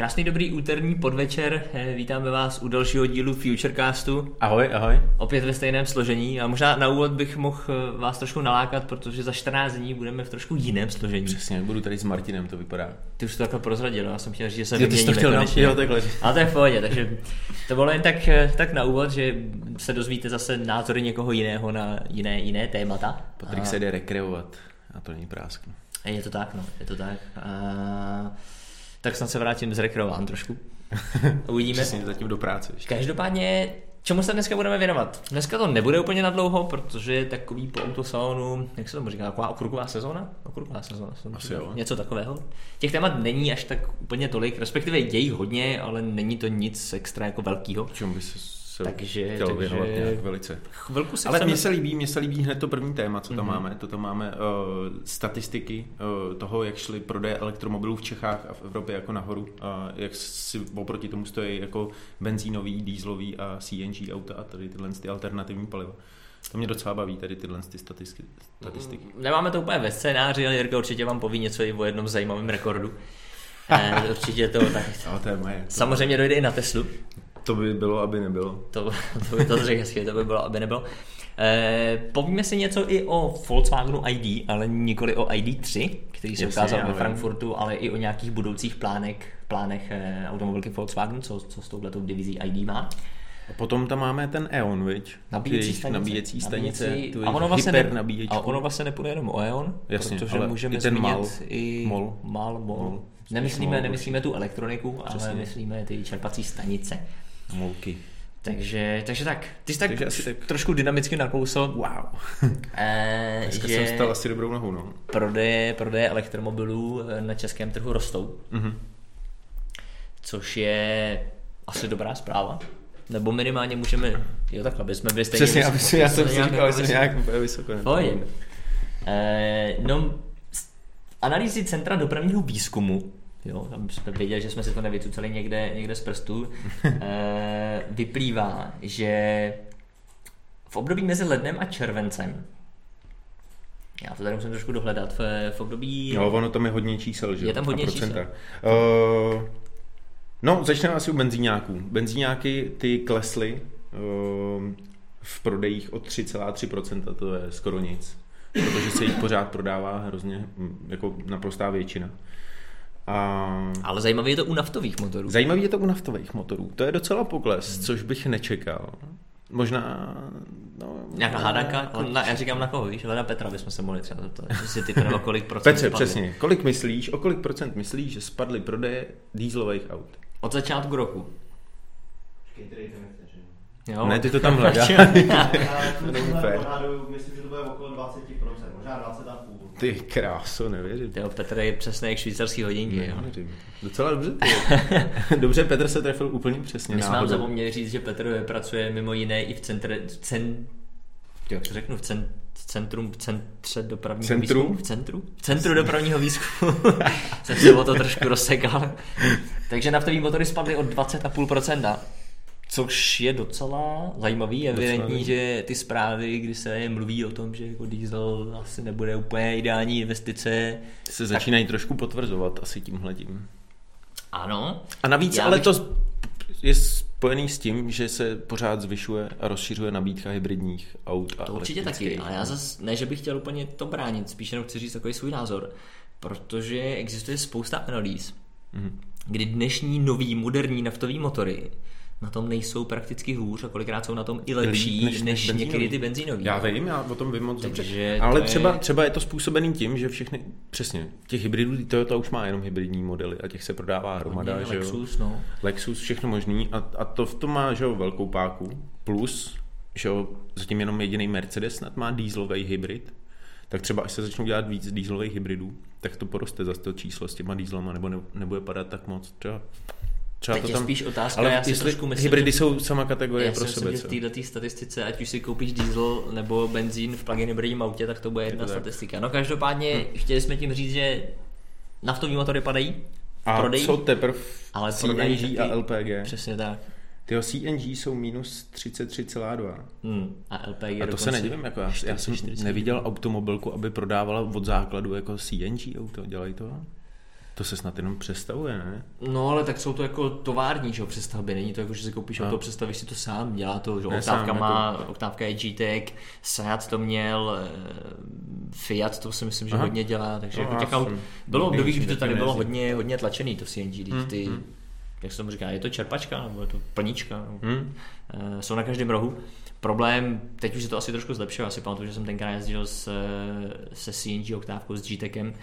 Krásný dobrý úterní podvečer, eh, vítáme vás u dalšího dílu Futurecastu. Ahoj, ahoj. Opět ve stejném složení a možná na úvod bych mohl eh, vás trošku nalákat, protože za 14 dní budeme v trošku jiném složení. Přesně, budu tady s Martinem, to vypadá. Ty už to takhle prozradil, já jsem chtěl říct, že se Jo, ty to chtěl konečně. jo, takhle. Ale to je v pohodě, takže to bylo jen tak, eh, tak na úvod, že se dozvíte zase názory někoho jiného na jiné, jiné témata. Patrik A- se jde rekreovat a to není prásknu. Je to tak, no, je to tak. A... Tak snad se vrátím z rekreován trošku. Uvidíme. Přesně, zatím do práce ještě. Každopádně, čemu se dneska budeme věnovat? Dneska to nebude úplně na dlouho, protože je takový po autosalonu, jak se tomu říká, taková okruhová sezóna? Okruhová sezóna. Asi jo. Něco takového. Těch témat není až tak úplně tolik, respektive je jich hodně, ale není to nic extra jako velkého. Čemu by se, se Takže- chtěl takže- věnovat nějak velice. Chvilku se Ale chceme- mně se líbí, mně se líbí hned to první téma, co tam Mhm. máme. To tam máme uh, statistiky uh, toho, jak šly prodeje elektromobilů v Čechách a v Evropě jako nahoru. A jak si oproti tomu stojí jako benzínový, dýzlový a CNG auta a tady tyhle ty alternativní paliva. To mě docela baví, tady tyhle ty statistiky. statistiky. Nemáme to úplně ve scénáři, ale Jirka určitě vám poví něco i o jednom zajímavém rekordu. Eh, určitě to tak. Ale to je moje. To, Samozřejmě dojde i na Teslu. To by bylo, aby nebylo. To, to by to řekl hezky, to by bylo, aby nebylo. Eh, povíme si něco i o Volkswagenu ID, ale nikoli o ID3, který se Jasně, ukázal ve vím. Frankfurtu, ale i o nějakých budoucích plánech, plánech eh, automobilky Volkswagen, co, co s touhletou divizí ID má. A potom tam máme ten E.ON, viď? Nabíjecí stanice. Nabíjecí stanice. Nabíjecí- tu a ono vlastně, ne, a ono vlastně nepůjde jenom o E.ON, Jasně, protože ale můžeme i ten zmínit MAL. i MOL. MAL, MOL. MOL. Nemyslíme, nemyslíme tu elektroniku, ale Přesně. myslíme ty čerpací stanice. Molky. Takže, takže tak, ty jsi tak, Takže asi tak. trošku dynamicky nakousl, Wow. eh, Dneska že jsem stal asi dobrou nohou, no. prodeje, prodeje elektromobilů eh, na českém trhu rostou, Mhm. což je asi dobrá zpráva. Nebo minimálně můžeme, jo takhle, aby jsme byli stejně Přesně, aby si, já jsem Jsme si nějak říkal, že jsem nějak úplně vysoko. Eh, no, analýzy Centra dopravního výzkumu, jo, tam jsme věděli, že jsme si to nevycucali někde, někde z prstů, eh, vyplývá, že v období mezi lednem a červencem, já to tady musím trošku dohledat, v, v období... Jo, ono tam je hodně čísel, že Je tam hodně procenta. Uh, no, začneme asi u benzíňáků. Benzíňáky ty klesly uh, v prodejích o 3,3%, to je skoro nic. Protože se jich pořád prodává hrozně, hm, jako naprostá většina. A Ale zajímavé je to u naftových motorů. Zajímavý je to u naftových motorů. To je docela pokles, což bych nečekal. Možná... No, Nějaká hádanka? ale- Na, já říkám na koho, víš? Ale na Petra bychom se mohli třeba to, že si typneme, kolik procent Petře, spadly. přesně. Kolik myslíš, o kolik procent myslíš, že spadly prodeje dýzlových aut? Od začátku roku. Jo? Ne, ty to tam hledáš. Myslím, že to bude okolo 20%, možná 20,5%. Ty kráso, nevěřím. Jo, Petr je přesně jak švýcarský hodinky. jo. Nevěřím. Docela dobře. dobře, Petr se trefil úplně přesně. My jsme vám zapomněli říct, že Petr pracuje mimo jiné i v centre, cen, jak to řeknu, v cen, v centrum, v centře dopravního Centru? výzkumu. V centru? V centru dopravního výzkumu. Jsem se o to trošku rozsekal. Takže naftové motory spadly o 20,5%. Což je docela zajímavý, je evidentní, že ty zprávy, kdy se mluví o tom, že jako diesel asi nebude úplně ideální investice, Se začínají trošku potvrzovat asi tímhletím. ano. A navíc Já ale bych- to je spojený s tím, že se pořád zvyšuje a rozšiřuje nabídka hybridních aut. A To určitě taky, ale já zase ne, že bych chtěl úplně to bránit, spíš jenom chci říct takový svůj názor, protože existuje spousta analýz, Mhm. kdy dnešní nový moderní naftový motory na tom nejsou prakticky hůř a kolikrát jsou na tom i lepší než, než- než, benzínový. některý ty benzínový. Já vím, já o tom vím moc Takže dobře. Ale je- třeba, třeba je to způsobený tím, že všechny, přesně, těch hybridů, Toyota už má jenom hybridní modely a těch se prodává hromada, Hodně že jo. Lexus, no. Lexus, všechno možný a, a to v tom má, že jo, velkou páku. Plus, že jo, zatím jenom jediný Mercedes snad má dýzlový hybrid. Tak třeba až se začnou dělat víc dýzlových hybridů, tak to poroste zase to číslo s těma dýzlama, nebo ne, nebude padat tak moc. Třeba, třeba Teď to je tam, spíš otázka, ale já si jestli trošku myslím, hybridy že- jsou sama kategorie Já pro sebe. myslím, že v této statistice, ať už si koupíš diesel nebo benzín v plug-in hybridním autě, tak to bude jedna to tak. statistika. No každopádně chtěli jsme tím říct, že naftový motory padají, A prodej, jsou teprve ale CNG taky- a LPG. Přesně tak. Tyho CNG jsou minus 33,2. Hmm. A LPG A to se nedivím, jako já, já jsem 40. neviděl automobilku, aby prodávala od základu jako CNG auto, dělají to? To se snad jenom představuje, ne? No ale tak jsou to jako tovární, že jo, přestavby, není to jako, že si koupíš auto, přestavíš si to sám, dělá to, že Ne, Oktávka sám, má, jako- Oktávka je GTEC, Seat to měl, eh, Fiat to si myslím, že Aha. hodně dělá, takže No, jako těch aut, bylo období, kdy to tady bylo hodně, hodně tlačený, to CNG, Hmm, ty, hmm. jak se tomu říká, je to čerpačka, nebo je to plnička, nebo, Hm? Eh, jsou na každém rohu. Problém, teď už se to asi trošku zlepšilo, asi pamatuju, že jsem tenkrát jezdil s, se CNG oktávkou, s GTECem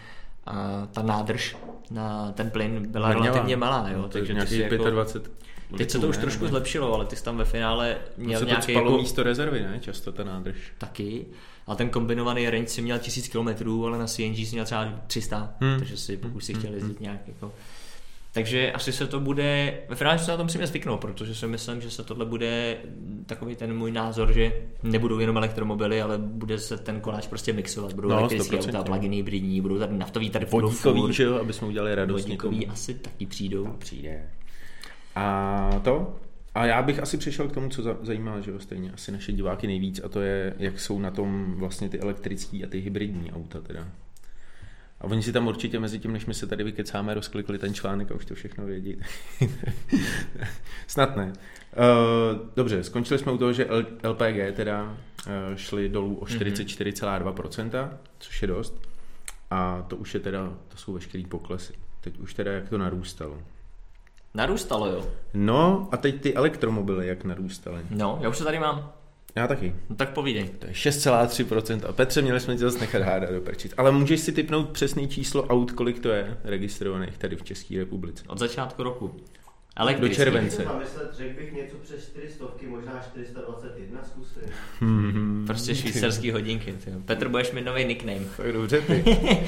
ta nádrž na ten plyn byla Hrněla. relativně malá, jo, No, takže ty nějaký si jako, 25 teď se to už trošku zlepšilo, ale ty jsi tam ve finále měl se nějaký jako, místo rezervy, ne? Často ta nádrž. taky, a ten kombinovaný range si měl 1000 km, ale na CNG si měl třeba 300, Hmm. takže si pokud si Hmm, chtěl hmm, jezdit nějak jako takže asi se to bude, ve finále se na to musíme zvyknout, protože si myslím, že se tohle bude takový ten můj názor, že nebudou jenom elektromobily, ale bude se ten koláč prostě mixovat. Budou No, elektrické 100%. auta, plug-in hybridní, budou tady naftový, tady Vodíkový, že jo, aby jsme udělali radost vodíkový někomu. asi taky přijdou. Přijde. A to? A já bych asi přešel k tomu, co za- zajímá, že jo, stejně asi naše diváky nejvíc, a to je, jak jsou na tom vlastně ty elektrický a ty hybridní auta teda. A oni si tam určitě mezi tím, než my se tady vykecáme, rozklikli ten článek a už to všechno vědí. Snad ne. Uh, dobře, skončili jsme u toho, že LPG teda uh, šli dolů o 44,2%, což je dost. A to už je teda, to jsou veškerý poklesy. Teď už teda jak to narůstalo. Narůstalo, jo. No a teď ty elektromobily, jak narůstaly. No, já už to tady mám. Já taky. No tak povídej. To je 6,3%. A Petře, měli jsme tě zase nechat hádat do prčic. Ale můžeš si typnout přesný číslo aut, kolik to je registrovaných tady v České republice. Od začátku roku. Do Elektrický. července. Zamyslet, řekl bych něco přes 400, možná 421 zkusím. Hmm. Prostě švýcarský hodinky. Tyjo. Petr, budeš mít nový nickname. Tak dobře ty.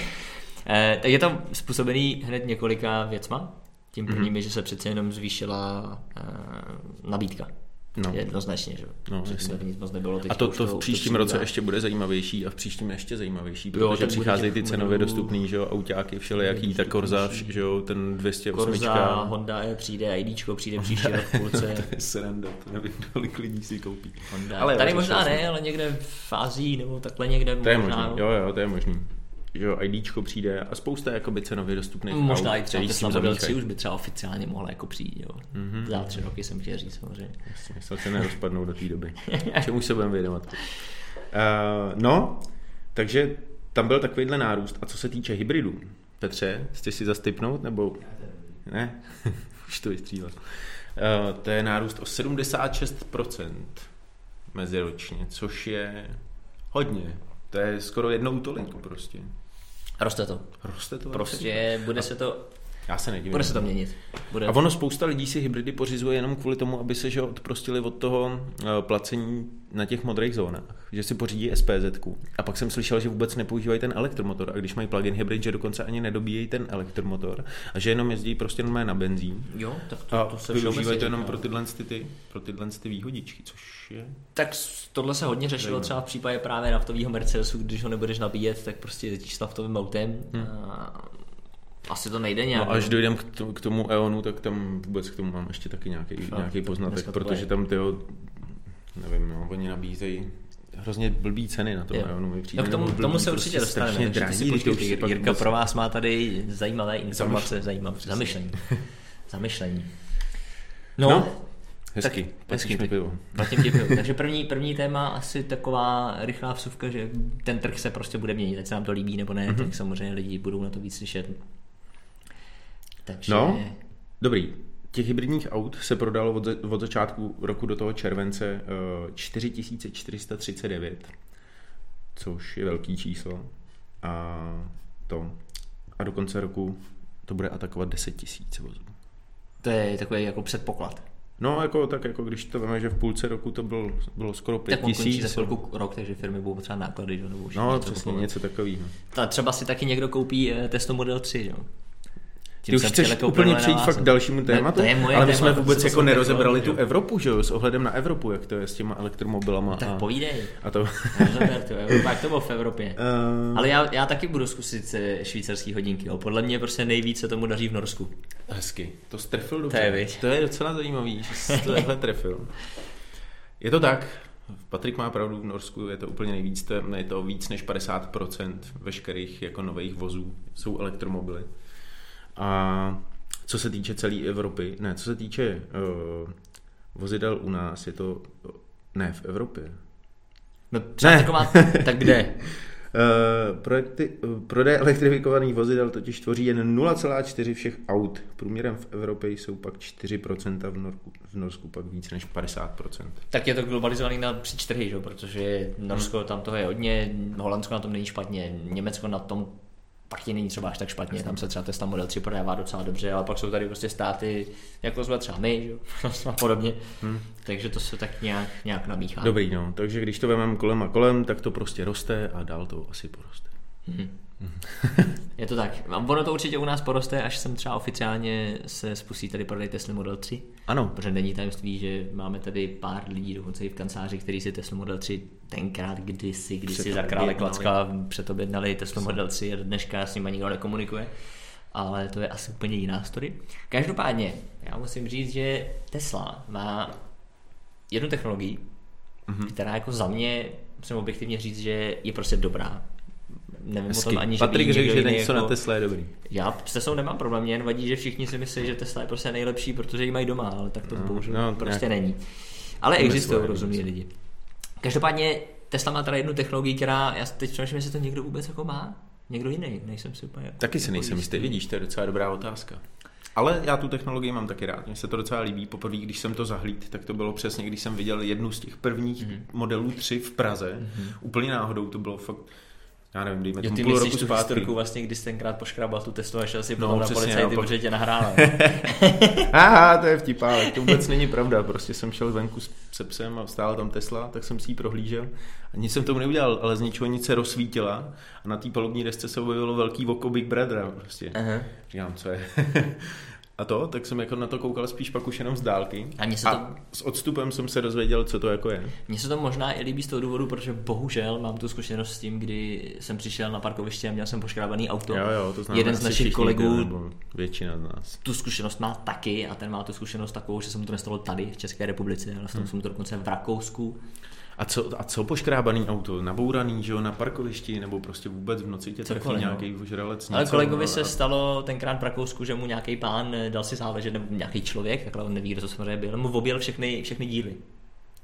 Eh, je to způsobený hned několika věcma. Tím Mhm. prvním je, že se přece jenom zvýšila eh, nabídka. No. Jednoznačně, že? No, jasně. nic moc nebylo. A teďka to, to v příštím roce přibývá. ještě bude zajímavější a v příštím ještě zajímavější, Jo, protože tak bude přicházejí ty cenově modelů- dostupný, že jo, autáky všelijaký, ta Corza, vš- že jo, ten 208. Korza, Honda E přijde, IDčko přijde příští rok v půlce. to je sranda, to nevím, kolik lidí si koupí. Honda. Ale jo, Tady to možná ne, ale někde v Ázii nebo takhle někde To je možná. možný, jo, jo, to je možný. Že jo, IDčko přijde a spousta jakoby cenově dostupných Možná aut, i třeba Tesla Model zamíchají. 3 už by třeba oficiálně mohla jako přijít, jo. Mhm. Za tři roky jsem chtěl říct samozřejmě. Jasně, Myslel se nerozpadnou do té doby. Čemu se budeme věnovat? Uh, no, takže tam byl takovýhle nárůst. A co se týče hybridů, Petře, jste si zastipnout, nebo ne? Už to vystřílet. Uh, to je nárůst o 76% meziročně, což je hodně. To je skoro jednou tolik prostě. Roste to. Roste to? Prostě bude se to, Já se nedivím. bude se to měnit. Bude, A ono spousta lidí si hybridy pořizuje jenom kvůli tomu, aby se že, odprostili od toho eh, placení na těch modrých zónách. Že si pořídí SPZ. A pak jsem slyšel, že vůbec nepoužívají ten elektromotor. A když mají plug-in hybrid, že dokonce ani nedobíjejí ten elektromotor. A že jenom jezdí prostě normálně na benzín. Jo, tak to, A to se využívají to jenom pro tyhle, ty, pro tyhle ty výhodičky, což je... Tak tohle se hodně řešilo Zajímavé. třeba v případě právě naftového Mercedesu, když ho nebudeš nabíjet, tak prostě jezdíš s naftovým autem. A asi to nejde nějak. No až dojdem k tomu, k tomu EONu, tak tam vůbec k tomu mám ještě taky nějaký, Fakt, nějaký poznatek, to protože tam tyjo, nevím, no, oni nabízejí hrozně blbý ceny na tom Jo. EONu. Mi přijde, No k tomu, tomu blbý, se prostě určitě dostaneme, ty si drahý, to počkejte, už si Jirka vůbec- pro vás má tady zajímavé informace, zajímavé Přesně. zamyšlení. zamyšlení. No, No, Hezky, Tak- hezky hezky. mi pivo. platím ti pivo. Takže první, první téma asi taková rychlá vsuvka, že ten trh se prostě bude měnit, ať se nám to líbí nebo ne, mm-hmm. tak samozřejmě lidi budou na to víc slyšet. Takže No. Dobrý. Těch hybridních aut se prodalo od, za- od začátku roku do toho července eh, 4439, což je velký číslo. A to. A do konce roku to bude atakovat 10 tisíc vozů. to je takový jako předpoklad. No, jako, tak jako když to víme, že v půlce roku to byl, bylo skoro 5 Tak on končí za tisíc. chvilku rok, takže firmy budou potřebovat náklady, že? nebo už No, něco přesně, něco takového. Ta třeba si taky někdo koupí eh, Testo Model 3, jo? Tím Ty už chceš jako úplně přejít fakt k dalšímu Ne, tématu, to je moje ale my téma, jsme vůbec jako nerozebrali tu. Evropu, že jo, s ohledem na Evropu, jak to je s těma elektromobilama. Tak a, povídej. a to... Rozeber to, Evropa, jak to bylo v Evropě. Uh, Ale já, já taky budu zkusit švýcarský hodinky. Jo. Podle mě prostě nejvíce tomu daří v Norsku. Hezky, to strefil dobře. To je, to je docela zajímavý, že jsi to takhle trefil. Je to tak, Patrik má pravdu, v Norsku je to úplně nejvíc, je to víc než 50% veškerých jako nových vozů jsou elektromobily. A co se týče celé Evropy, ne, co se týče uh, vozidel u nás, je to, ne, v Evropě. No, třeba Ne. taková, tak kde? Uh, projekty, uh, prodej elektrifikovaných vozidel totiž tvoří jen 0,4 všech aut. Průměrem v Evropě jsou pak 4%, v Norsku, v Norsku pak víc než 50%. Tak je to globalizovaný na příč trhy, že? protože Norsko tam toho je hodně, Holandsko na tom není špatně, Německo na tom taky není třeba až tak špatně, tam se třeba Tesla Model 3 prodává docela dobře, ale pak jsou tady prostě státy, jako jsme třeba my, a podobně, hmm. takže to se tak nějak, nějak namíchá. Dobrý, no. Takže když to vememe kolem a kolem, tak to prostě roste a dál to asi poroste. Je to tak. Ono to určitě u nás poroste, až sem třeba oficiálně se spustí tady prodej Tesla Model 3. Ano. Protože není tajemství, že máme tady pár lidí, dokonce i v kanceláři, kteří si Tesla Model 3 tenkrát kdysi, kdysi za krále. Klacka předobjednali Tesla Model 3 a dneška s nimi nikdo nekomunikuje. Ale to je asi úplně jiná story. Každopádně, já musím říct, že Tesla má jednu technologii, mm-hmm. která jako za mě, musím objektivně říct, že je prostě dobrá. Nevím o tom ani, že Patrik řekl, že něco jako... na Tesla je dobrý. Já s Teslou nemám problém, mě jen vadí, že všichni si myslí, že Tesla je prostě nejlepší, protože ji mají doma, ale tak to No, bohužel no, prostě nějak- není. Ale existují rozumní věci. lidi. Každopádně Tesla má teda jednu technologii, která, já teď přemýšlím, jestli to někdo vůbec jako má. Někdo jiný, nejsem si úplně. Taky si nejsem jistý, vidíš, to je docela dobrá otázka. Ale já tu technologii mám taky rád, mně se to docela líbí. Poprvé, když jsem to zahlíd, tak to bylo přesně, když jsem viděl jednu z těch prvních Mhm. mm-hmm. modelů 3 v Praze. Mm-hmm. Úplně náhodou to bylo fakt, já nevím, dejme Jo, tomu ty půl myslíš roku tu vlastně, když jsi tenkrát poškrabal tu Teslu a šel si No, potom na policajty, no, protože tě nahrála. Aha, to je vtipálek, to vůbec není pravda. Prostě jsem šel venku s- se psem a stála tam Tesla, tak jsem si ji prohlížel. A nic jsem tomu neudělal, ale z ničeho nic se rozsvítila a na té palubní desce se objevilo velký oko Big Brothera. Prostě. Aha. Říkám, co je? A to, tak jsem jako na to koukal spíš pak už jenom z dálky. A mně se to- a s odstupem jsem se dozvěděl, co to jako je. Mně se to možná i líbí z toho důvodu, protože bohužel mám tu zkušenost s tím, kdy jsem přišel na parkoviště a měl jsem poškrábaný auto. Jo, jo, to Jeden z našich kolegů nebo většina z nás. tu zkušenost má taky a ten má tu zkušenost takovou, že se mu to nestalo tady v České republice, ale stalo se mu to dokonce v Rakousku. A co, a co poškrábaný auto? Nabouraný, že jo, na parkovišti, nebo prostě vůbec v noci tě trefí Cokoliv, no. nějaký ožralec? Ale kolegovi no, se a- stalo tenkrát v Rakousku, že mu nějaký pán eh, dal si záležet, nebo nějaký člověk, takhle on neví, kdo to samozřejmě byl, mu objel všechny, všechny díly.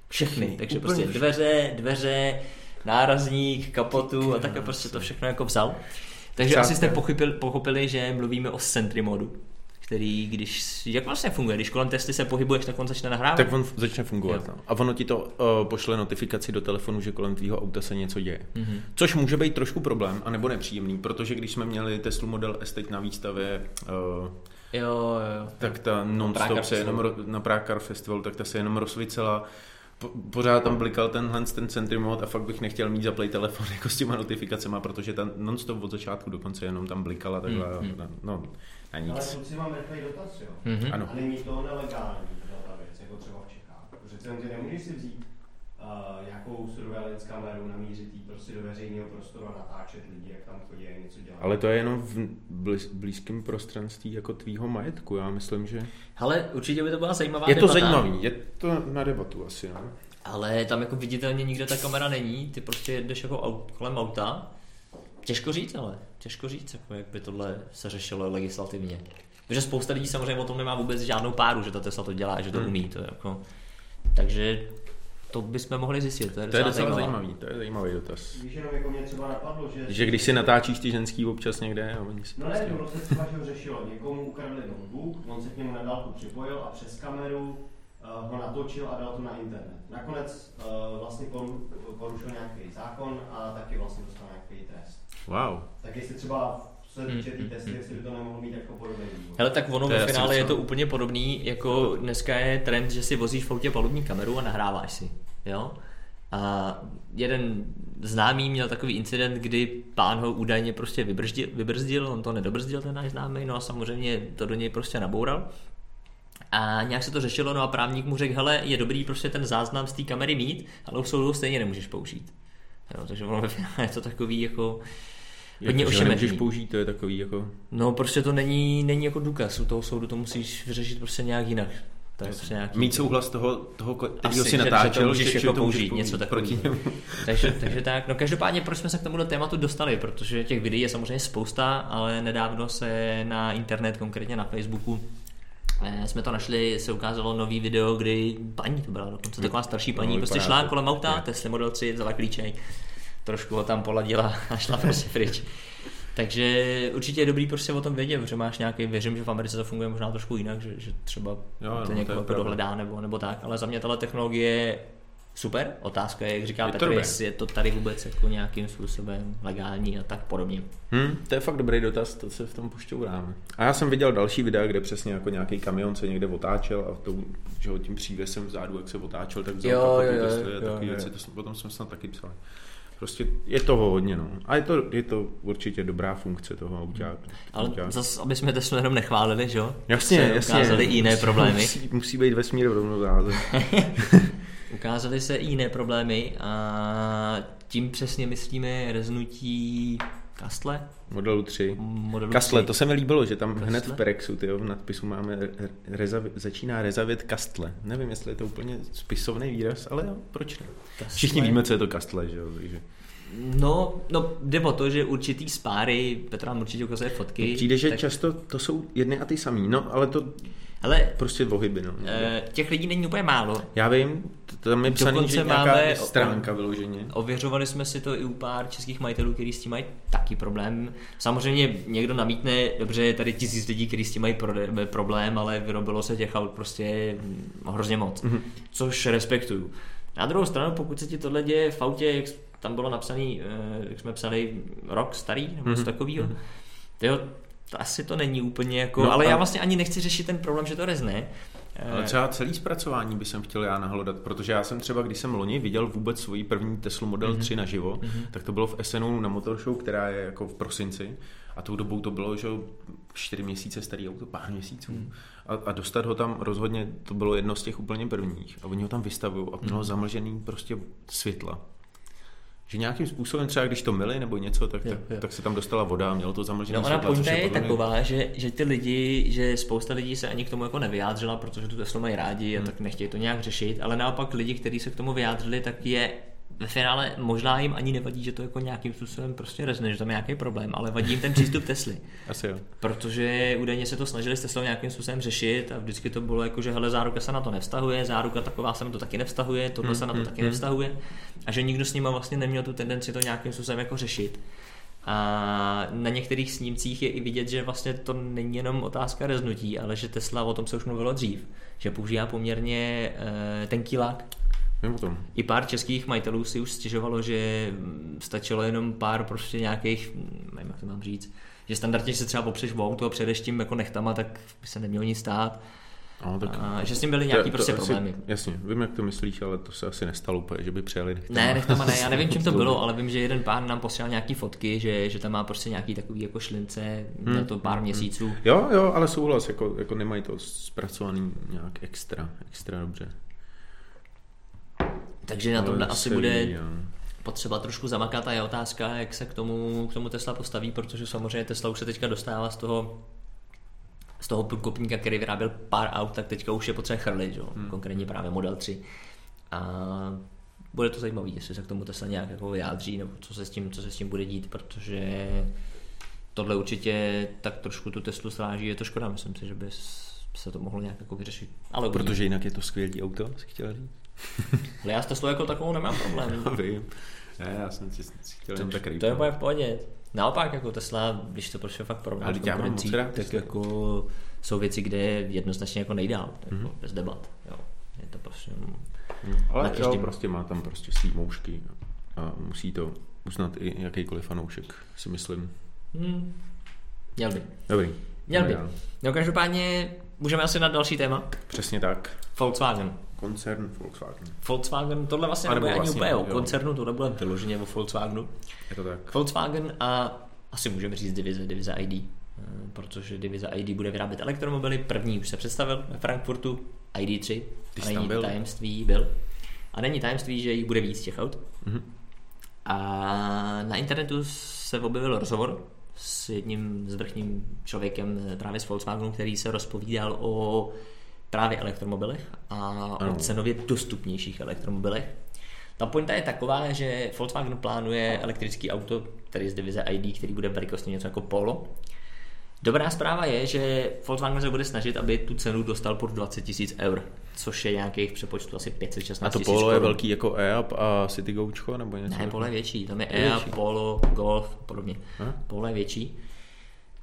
Všechny, Všechny, takže prostě dveře, dveře, nárazník, kapotu a takhle prostě to všechno jako vzal. Takže Přátelé. asi jste pochopili, pochopili, že mluvíme o Sentry modu, který, když, jak vlastně funguje, když kolem testy se pohybuješ, tak on začne nahrávat. Tak on začne fungovat. Jo. No. A ono ti to uh, pošle notifikaci do telefonu, že kolem tvýho auta se něco děje. Mhm. Mm-hmm. Což může být trošku problém, anebo nepříjemný, protože když jsme měli Tesla Model S teď na výstavě, uh, Jo, jo, jo. tak ta non-stop se jenom, na Prague Car Festival, tak ta se jenom rozsvícela. Po, pořád tam blikal tenhle ten Sentry mod a fakt bych nechtěl mít zaplay telefon jako s těma notifikacemi, protože ta non-stop od začátku do konce jenom tam blikala takhle. Mm, mm. Mm, no, na Ale nic. kluci mám rychlej dotaz, jo. Mhm. Ano. A není to nelegální ta věc, jako třeba v Čechách. Jen ty nemůžeš si vzít uh, nějakou surveillance kameru, namířit jí prostě do veřejného prostoru a natáčet lidi, jak tam chodí a něco dělat. Ale to je jenom v blíz, blízkém prostranství jako tvýho majetku. Já myslím, že Ale určitě by to byla zajímavá je to debata. zajímavý. Je to na debatu asi. No. Ale tam jako viditelně nikde ta kamera není, ty prostě jdeš jako aut, kolem auta. Těžko říct, ale těžko říct, jako jak by tohle se řešilo legislativně. Protože spousta lidí samozřejmě o tom nemá vůbec žádnou páru, že ta Tesla to dělá, že to Hmm. umí. To jako... Takže to bychom mohli zjistit. To je To je docela, zajímavé. zajímavý, to je zajímavý dotaz. Víš, jenom jako mě třeba napadlo, že... Že když si natáčíš ty ženský občas někde a oni si No prostě... ne, to se třeba že ho řešilo. Někomu ukradli notebook, on se k němu na dálku připojil a přes kameru uh, ho natočil a dal to na internet. Nakonec uh, vlastně poru, porušil nějaký zákon a taky vlastně dostal nějaký trest. Wow. Tak jestli třeba se týče té Mm, testy, mm, jestli by to nemohlo mít jako podobný. Hele, tak ono ve finále je to úplně podobný, jako dneska je trend, že si vozíš v autě palubní kameru a nahráváš si. Jo? A jeden známý měl takový incident, kdy pán ho údajně prostě vybrzdil, vybrzdil, on to nedobrzdil, ten náš známý, no a samozřejmě to do něj prostě naboural. A nějak se to řešilo, no a právník mu řekl, hele, je dobrý prostě ten záznam z té kamery mít, ale u soudu stejně nemůžeš použít. Jo, takže ono ve finále je to takový jako hodně Jako, ho nemůžeš ošemetný. použít, to je takový jako... No prostě to není, není jako důkaz, u toho soudu to musíš vyřešit prostě nějak jinak. Je prostě nějaký... Mít souhlas toho, toho kterýho Asi, si že- že to natáčel, můžeš že, jako že to můžeš použít, něco takového. takže, takže tak, no každopádně proč jsme se k tomuhle tématu dostali, protože těch videí je samozřejmě spousta, ale nedávno se na internet, konkrétně na Facebooku, eh, jsme to našli, se ukázalo nový video, kdy paní to byla dokonce taková starší paní, No, prostě šla kolem auta. Tesla Model 3, vzala klíček, trošku ho tam poladila a šla prostě pryč. Takže určitě je dobrý prostě o tom vědět, protože máš nějaký, věřím, že v Americe to funguje možná trošku jinak, že, že třeba Jo, jo, no, to to někoho jako pravda. dohledá nebo, nebo tak, ale za mě tahle technologie je super. Otázka je, jak říká Je to Petr, jestli je to tady vůbec jako nějakým způsobem legální a tak podobně. Hm, to je fakt dobrý dotaz, to se v tom pošťouráme. A já jsem viděl další videa, kde přesně jako nějaký kamion se někde otáčel a tou, že ho tím přívesem vzadu, jak se otáčel, tak vzal Jo, kapotu jo, jo, a jo, takový jo. věci, to jsme, potom jsme snad taky psali. Prostě je toho hodně, no. A je to, je to určitě dobrá funkce toho autáku. Ale zase, aby jsme Teslu jenom nechválili, že jo? Jasně, Se jasně. Ukázali i jiné problémy. Musí, musí být vesmír v rovnováze. Ukázaly se i jiné problémy a tím přesně myslíme reznutí Kastle, Modelu 3. modelu Kastle, 3. to se mi líbilo, že tam Kastle? hned v Perexu, tyjo, v nadpisu máme re- rezavi, začíná rezavět Kastle. Nevím, jestli je to úplně spisovný výraz, ale jo, proč ne? Kastle. Všichni víme, co je to Kastle, že jo, takže. No, no, jde o to, že určitý spáry, Petra nám určitě ukazuje fotky. Přijde, že tak, často to jsou jedny a ty samý, no, ale to Ale prostě vohyby, no. eh, těch lidí není úplně málo. Já vím, tam je psaný, že nějaká máme- stránka vyloženě. Ověřovali jsme si to i u pár českých majitelů, kteří s tím mají taky problém. Samozřejmě někdo namítne, dobře, je tady tisíc lidí, kteří s tím mají prode- problém, ale vyrobilo se těch aut prostě hrozně moc, Mhm. mm-hmm. což respektuju. Na druhou stranu, pokud se ti tohle děje v autě, jak tam bylo napsaný, eh, jak jsme psali, rok starý, nebo něco Mhm. takového, jo, to asi to není úplně jako, No ale a- já vlastně ani nechci řešit ten problém, že to rezne. Ale Eh, třeba celý zpracování by jsem chtěl já nahlodat, protože já jsem třeba, když jsem loni viděl vůbec svoji první Tesla Model Mhm. 3 naživo, tak to bylo v SNU na Motor Show, která je jako v prosinci a tou dobou to bylo, že čtyři měsíce starý auto, pár měsíců. Mhm. A, a dostat ho tam rozhodně, to bylo jedno z těch úplně prvních a oni ho tam vystavují a Mhm. mělo zamlžený prostě světla. Že nějakým způsobem třeba, když to myli nebo něco, tak, Jo, tak, jo. tak se tam dostala voda a mělo to zamlžené No ona světla. pointa je taková, že, že ty lidi, že spousta lidí se ani k tomu jako nevyjádřila, protože tu Teslu mají rádi a Hmm. tak nechtějí to nějak řešit, ale naopak lidi, kteří se k tomu vyjádřili, tak je ve finále možná jim ani nevadí, že to jako nějakým způsobem prostě rezne, že tam je nějaký problém, ale vadí jim ten přístup Tesly. Asi jo. Protože údajně se to snažili s Teslou nějakým způsobem řešit a vždycky to bylo jako, že hele, záruka se na to nevztahuje, záruka taková se na to taky nevztahuje, tohle Hmm, se na to hmm, taky hmm. nevztahuje a že nikdo s nima vlastně neměl tu tendenci to nějakým způsobem jako řešit. A na některých snímcích je i vidět, že vlastně to není jenom otázka reznutí, ale že Tesla, o tom se už mluvilo dřív, že používá poměrně e, tenký lak. Vím o tom. I pár českých majitelů si už stěžovalo, že stačilo jenom pár prostě nějakých, nevím jak to mám říct, že standardně se třeba popřeš v auto a předeš tím jako nechtama, tak by se nemělo nic stát. No, tak A že s tím byly To- nějaký to prostě asi- problémy. Jasně, vím, jak to myslíš, ale to se asi nestalo úplně, že by přijeli nechtama. Ne, nechtama ne, já nevím, čím to bylo, ale vím, že jeden pán nám posílal nějaký fotky, že, že tam má prostě nějaký takový jako šlince Hmm, na to pár měsíců. Jo, jo, ale souhlas, jako, jako nemají to zpracovaný nějak extra, extra dobře. Takže na tom asi bude jo. potřeba trošku zamakat a je otázka, jak se k tomu, k tomu Tesla postaví, protože samozřejmě Tesla už se teďka dostává z toho z toho průkopníka, který vyráběl pár aut, tak teďka už je potřeba chrlit, jo? Hmm. konkrétně právě Model 3. A bude to zajímavé, jestli se k tomu Tesla nějak jako vyjádří, nebo co se s tím, co se s tím bude dít, protože tohle určitě tak trošku tu Teslu sráží, je to škoda, myslím si, že by se to mohlo nějak jako vyřešit. Ale. Protože jinak je to skvělý auto, si chtěl říct. Ale já s Teslou jako takovou nemám problém. Vím. Ne, já jsem si, chtěl jenom tak To je v pohodě. Naopak, jako Tesla, když to prostě fakt Ale porovnáš s já mám tak Teslu. jako jsou věci, kde je jednoznačně jako nejdál, jako Mhm. bez debat. Jo. Je to prostě... Hmm, Ale jo, prostě má tam prostě svý moušky a musí to uznat i jakýkoliv fanoušek, si myslím. Hmm. Měl by. Dobrý. Měl by. No každopádně můžeme asi na další téma. Přesně tak. Volkswagen. Koncern Volkswagen. Volkswagen, tohle vlastně nebude ani vlastně, úplně o jo. koncernu, tohle bude vyloženě o Volkswagenu. Je to tak. Volkswagen a asi můžeme říct divize, divize ID, eh, protože divize ID bude vyrábět elektromobily. První už se představil ve Frankfurtu, ID3. Ty a není byl? tajemství, byl. A není tajemství, že jich bude víc těch aut. Mhm. A na internetu se objevil rozhovor s jedním z vrchním člověkem právě z Volkswagenu, který se rozpovídal o právě elektromobilech a Ano. o cenově dostupnějších elektromobilech. Ta pointa je taková, že Volkswagen plánuje elektrický auto, který z divize ID, který bude velikostně něco jako Polo. Dobrá zpráva je, že Volkswagen se bude snažit, aby tu cenu dostal pod 20 tisíc eur, což je nějakých přepočtu asi 516 A to tisíc polo je velký jako e-up a City Goučko nebo něco? Ne, polo je větší, tam je Je EA, větší. Polo, Golf a podobně. Aha. Polo je větší.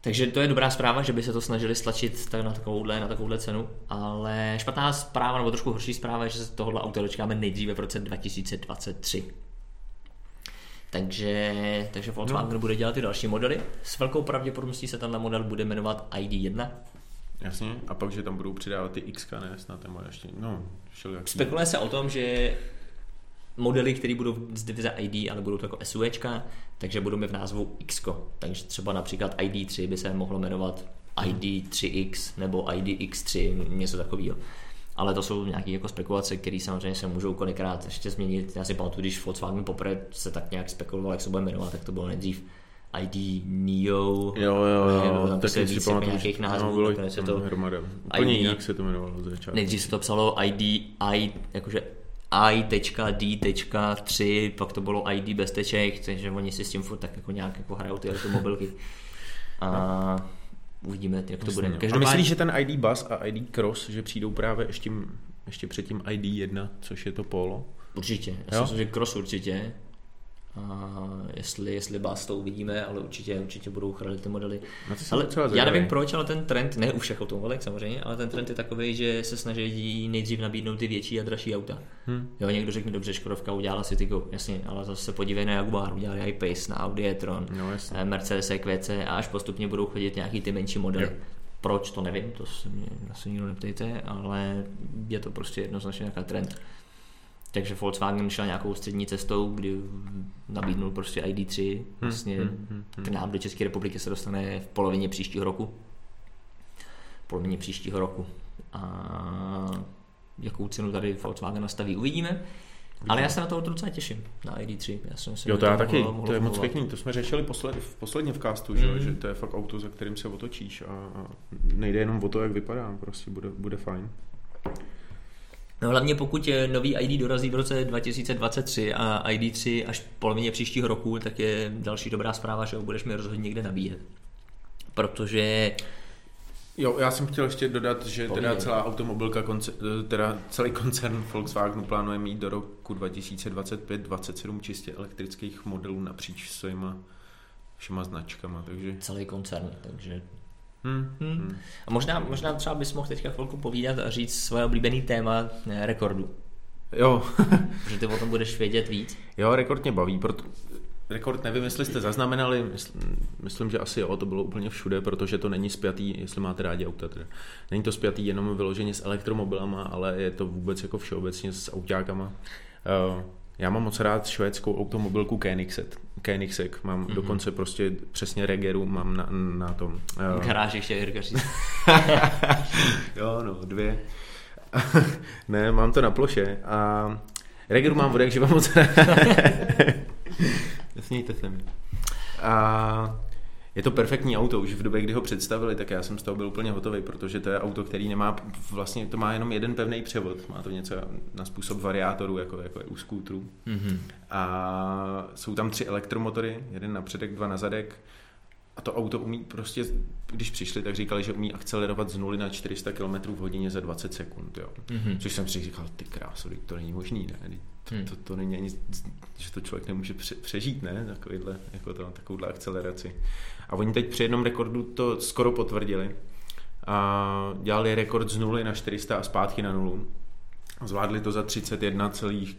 Takže to je dobrá zpráva, že by se to snažili stlačit tak na takovouhle, na takovouhle cenu, ale špatná zpráva, nebo trošku horší zpráva je, že se tohohle auta dočkáme nejdříve v roce 2023. Takže, takže Volkswagen no. bude dělat ty další modely. S velkou pravděpodobností se tenhle model bude jmenovat ID1. Jasně, a pak, že tam budou přidávat ty XK, ne, snad má ještě, no, všelijaký. Spekuluje se o tom, že modely, které budou z divize ID, ale budou to jako SUVčka, takže budou mít v názvu X. Takže třeba například ID3 by se mohlo jmenovat ID3X nebo IDX3, něco takového. Ale to jsou nějaké jako spekulace, které samozřejmě se můžou kolikrát ještě změnit. Já si pamatuju, když Volkswagen poprvé se tak nějak spekuloval, jak se bude jmenovat, tak to bylo nejdřív ID Neo, Jo, jo, jo, tam taky se si víc pamatuju, jako nějakých názvů, no, bylo nakonec je to hromada. Úplně ID. jinak se to jmenovalo ze začátku. Nejdřív se to psalo ID, I, jakože I.D.3, pak to bylo ID bez teček, takže oni si s tím furt tak jako nějak jako hrajou ty automobilky. A uvidíme, jak to bude. No. A Každopádně, myslíš, že ten ID Bus a ID Cross, že přijdou právě ještě, ještě před tím ID1, což je to polo? Určitě, já si Jo? myslím, že cross určitě. A jestli, jestli bás to uvidíme, ale určitě, určitě budou chránit ty modely. Ale já nevím proč, ale ten trend, ne u všech automobilek samozřejmě, ale ten trend je takový, že se snaží nejdřív nabídnout ty větší a dražší auta. Hm. Jo, někdo řekne, dobře, Škodovka udělala si Go, jasně, ale zase se podívej na Jaguar, udělali i-Pace, na Audi e-tron, No, jasně. eh, Mercedes EQC a až postupně budou chodit nějaký ty menší modely. Jo. Proč, to nevím, to se mě asi nikdo neptejte, ale je to prostě jednoznačně nějaká trend. Takže Volkswagen šel nějakou střední cestou, kdy nabídnul prostě ID3, vlastně hm, hm, hm. k nám do České republiky se dostane v polovině příštího roku. V polovině příštího roku. A jakou cenu tady Volkswagen nastaví, uvidíme. Ale já se na to docela těším, na ID3. Já si myslím, Jo, to já mohlo- taky, mohlo to je moc pěkný, to jsme řešili posled, v posledně v castu, že, Mhm. že to je fakt auto, za kterým se otočíš a, a nejde jenom o to, jak vypadá, prostě bude, bude fajn. No hlavně pokud eh, nový ID dorazí v roce 2023 a ID3 až v polovině příštího roku, tak je další dobrá zpráva, že ho budeš mi rozhodně někde nabíjet. Protože Jo, já jsem chtěl ještě dodat, že teda celá automobilka, konce- teda celý koncern Volkswagenu plánuje mít do roku 2025 27 čistě elektrických modelů napříč svýma všema značkama, takže... celý koncern, takže Hmm, Hmm. hmm. A možná, možná třeba bys mohl teďka chvilku povídat a říct svoje oblíbený téma eh, rekordu. Jo, Protože ty o tom budeš vědět víc. jo, rekord mě baví, proto... Rekord nevím, jestli jste zaznamenali, mysl, myslím, že asi jo, to bylo úplně všude, protože to není spjatý, jestli máte rádi auta, teda. Není to spjatý jenom vyloženě s elektromobilama, ale je to vůbec jako všeobecně s autákama. Uh, já mám moc rád švédskou automobilku Koenigsegg. Koenigsegg. Mám Mhm. mm-hmm. dokonce prostě přesně Regeru mám na, na tom. Uh, garáži ještě Jirka jo, no, dvě. ne, mám to na ploše a Regeru mám vodek, že mám moc. Nesmějte se mi. A je to perfektní auto, už v době, kdy ho představili, tak já jsem z toho byl úplně hotový, protože to je auto, který nemá, vlastně to má jenom jeden pevný převod, má to něco na způsob variátoru, jako, jako je u skútrů. Mhm. A jsou tam tři elektromotory, jeden na předek, dva na zadek. A to auto umí prostě, když přišli, tak říkali, že umí akcelerovat z 0 na 400 km v hodině za 20 sekund. Jo. Mhm. Což jsem si říkal, ty vždyť to není možný, ne? To, Hmm. to, to, není ani, že to člověk nemůže pře- přežít, ne? Takovýhle, jako to, takovouhle akceleraci. A oni teď při jednom rekordu to skoro potvrdili. A dělali rekord z 0 na 400 a zpátky na nulu. Zvládli to za 31 celých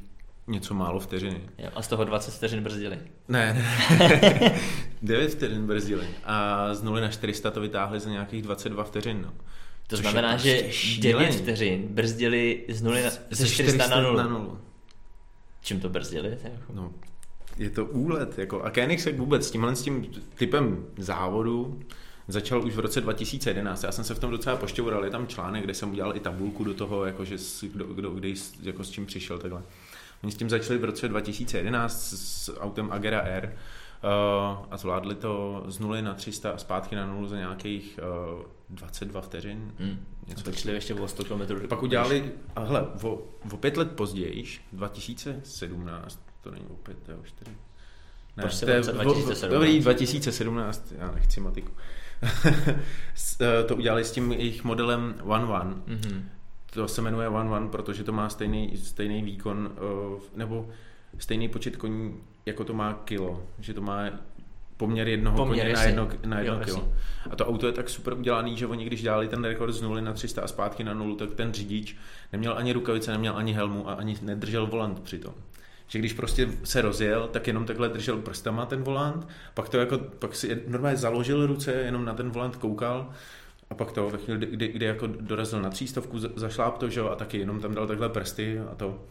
něco málo vteřiny. A z toho 20 vteřin brzdili. Ne, ne. 9 vteřin brzdili. A z 0 na 400 to vytáhli za nějakých 22 vteřin. No. To Což znamená, že prostě šílený. 9 vteřin brzdili z 0 na, ze 400 na 0. na nulu. Čím to brzdili? Jako- No, je to úlet. Jako, a Koenigsegg vůbec s tímhle s tím typem závodu začal už v roce 2011. Já jsem se v tom docela pošťoural. Je tam článek, kde jsem udělal i tabulku do toho, jakože s, kdo, kdo, kde, jako s čím přišel takhle. Oni s tím začali v roce 2011 s, autem Agera R. a zvládli to z nuly na 300 a zpátky na nulu za nějakých uh, 22 vteřin. Hmm. Něco A šli ještě o 100 km. Pak udělali, a hele, o, o pět let později, 2017, to není o pět, to je o čtyři. Ne, Prostě to je, v roce 2017. Dobrý, 2017, já nechci matiku. Eh, to udělali s tím jejich modelem One One. Mhm. To se jmenuje One One, protože to má stejný, stejný výkon, eh, nebo stejný počet koní, jako to má kilo. Že to má poměr jednoho Poměr, koně na jedno, na jedno Jo, kilo. A to auto je tak super udělaný, že oni když dělali ten rekord z nuly na 300 a zpátky na nulu, tak ten řidič neměl ani rukavice, neměl ani helmu a ani nedržel volant přitom. Že když prostě se rozjel, tak jenom takhle držel prstama ten volant, pak to jako, pak si normálně založil ruce, jenom na ten volant koukal a pak to ve chvíli, kdy, kdy jako dorazil na třístovku, za- zašláp to, že jo, a taky jenom tam dal takhle prsty a to,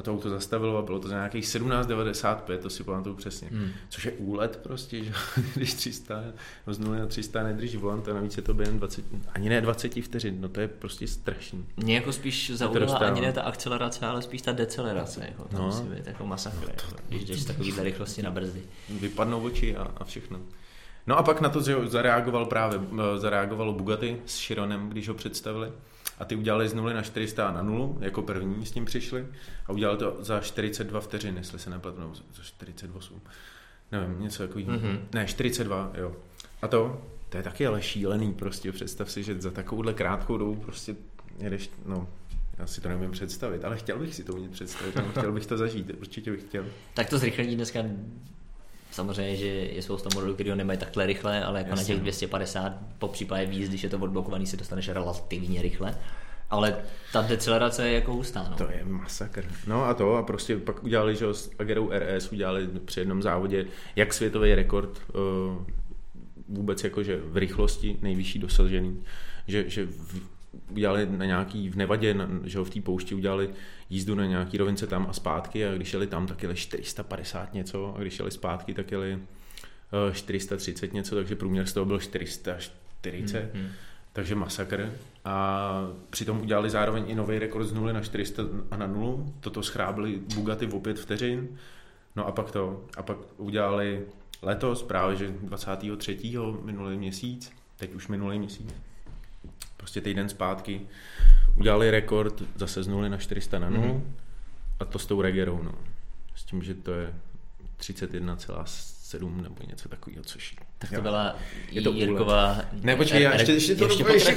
a to auto zastavilo a bylo to za nějakých 17,95, to si pamatuju přesně. Hmm. Což je úlet prostě, že když 300, no z 0 na 300 nedrží volant a navíc je to během 20, ani ne 20 vteřin, no to je prostě strašný. Mě jako spíš zaujala ani ne ta akcelerace, ale spíš ta decelerace. Jako, tam No. musí být jako masakr, jako, když jdeš z takovýhle rychlosti na brzdy. Vypadnou oči a, a všechno. No a pak na to že zareagoval právě, eh, zareagovalo Bugatti s Chironem, když ho představili. A ty udělali z 0 na 400 na nulu, jako první s tím přišli. A udělali to za 42 vteřin, jestli se nepletu, nebo za 48. Nevím, něco takového. Mhm. Mm-hmm. Ne, 42, jo. A to, to je taky ale šílený prostě. Představ si, že za takovouhle krátkou dobu prostě jedeš, no, já si to nevím představit, ale chtěl bych si to umět představit, chtěl bych to zažít, určitě bych chtěl. Tak to zrychlení dneska samozřejmě, že je spousta modelů, který ho nemají takhle rychle, ale jako Jasně. na těch 250 po případě víc, když je to odblokovaný, si dostaneš relativně rychle. Ale ta decelerace je jako hustá. No. To je masakr. No a to a prostě pak udělali, že s Agerou RS udělali při jednom závodě jak světový rekord uh, vůbec jakože v rychlosti nejvyšší dosažený, že, že v, udělali na nějaký, v Nevadě, na, že jo, v té poušti udělali jízdu na nějaký rovince tam a zpátky a když jeli tam, tak jeli 450 něco a když jeli zpátky, tak jeli uh, 430 něco, takže průměr z toho byl 440. Hmm. Takže masakr. A přitom udělali zároveň i nový rekord z 0 na 400 a na 0. Toto schrábili Bugatti v 5 vteřin. No a pak to. A pak udělali letos právě, že 23. minulý měsíc, teď už minulý měsíc, prostě týden zpátky, udělali rekord zase z 0 na 400 na 0 Mhm. a to s tou Regerou, no. S tím, že to je 31,7 nebo něco takového, což Tak to jo. byla Je to Jirková... Ne, počkej, já ještě, ještě to ještě, ještě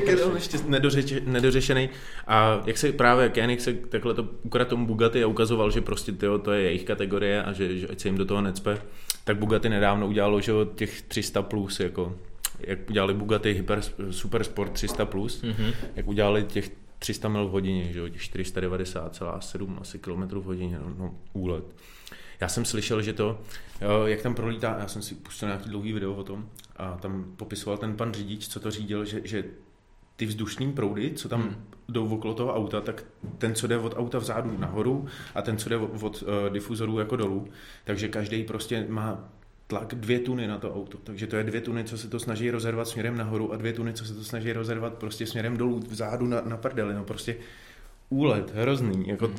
pokračuj. ještě nedořeče, nedořešený. A jak se právě Koenig se takhle to ukradl tomu Bugatti a ukazoval, že prostě tyjo, to je jejich kategorie a že, že ať se jim do toho necpe, tak Bugatti nedávno udělalo, že těch 300 plus, jako jak udělali Bugatti Hyper Super Sport 300 plus, Mhm. jak udělali těch 300 mil v hodině, že jo, těch 490,7 asi kilometrů v hodině, no, no úlet. Já jsem slyšel, že to, jak tam prolítá, já jsem si pustil nějaký dlouhý video o tom a tam popisoval ten pan řidič, co to řídil, že, že ty vzdušní proudy, co tam hmm. jdou okolo toho auta, tak ten, co jde od auta vzadu nahoru a ten, co jde od, od uh, difuzorů jako dolů, takže každý prostě má tlak dvě tuny na to auto. Takže to je dvě tuny, co se to snaží rozervat směrem nahoru a dvě tuny, co se to snaží rozervat prostě směrem dolů, vzadu na, na prdeli. No prostě úlet, hrozný. Jako,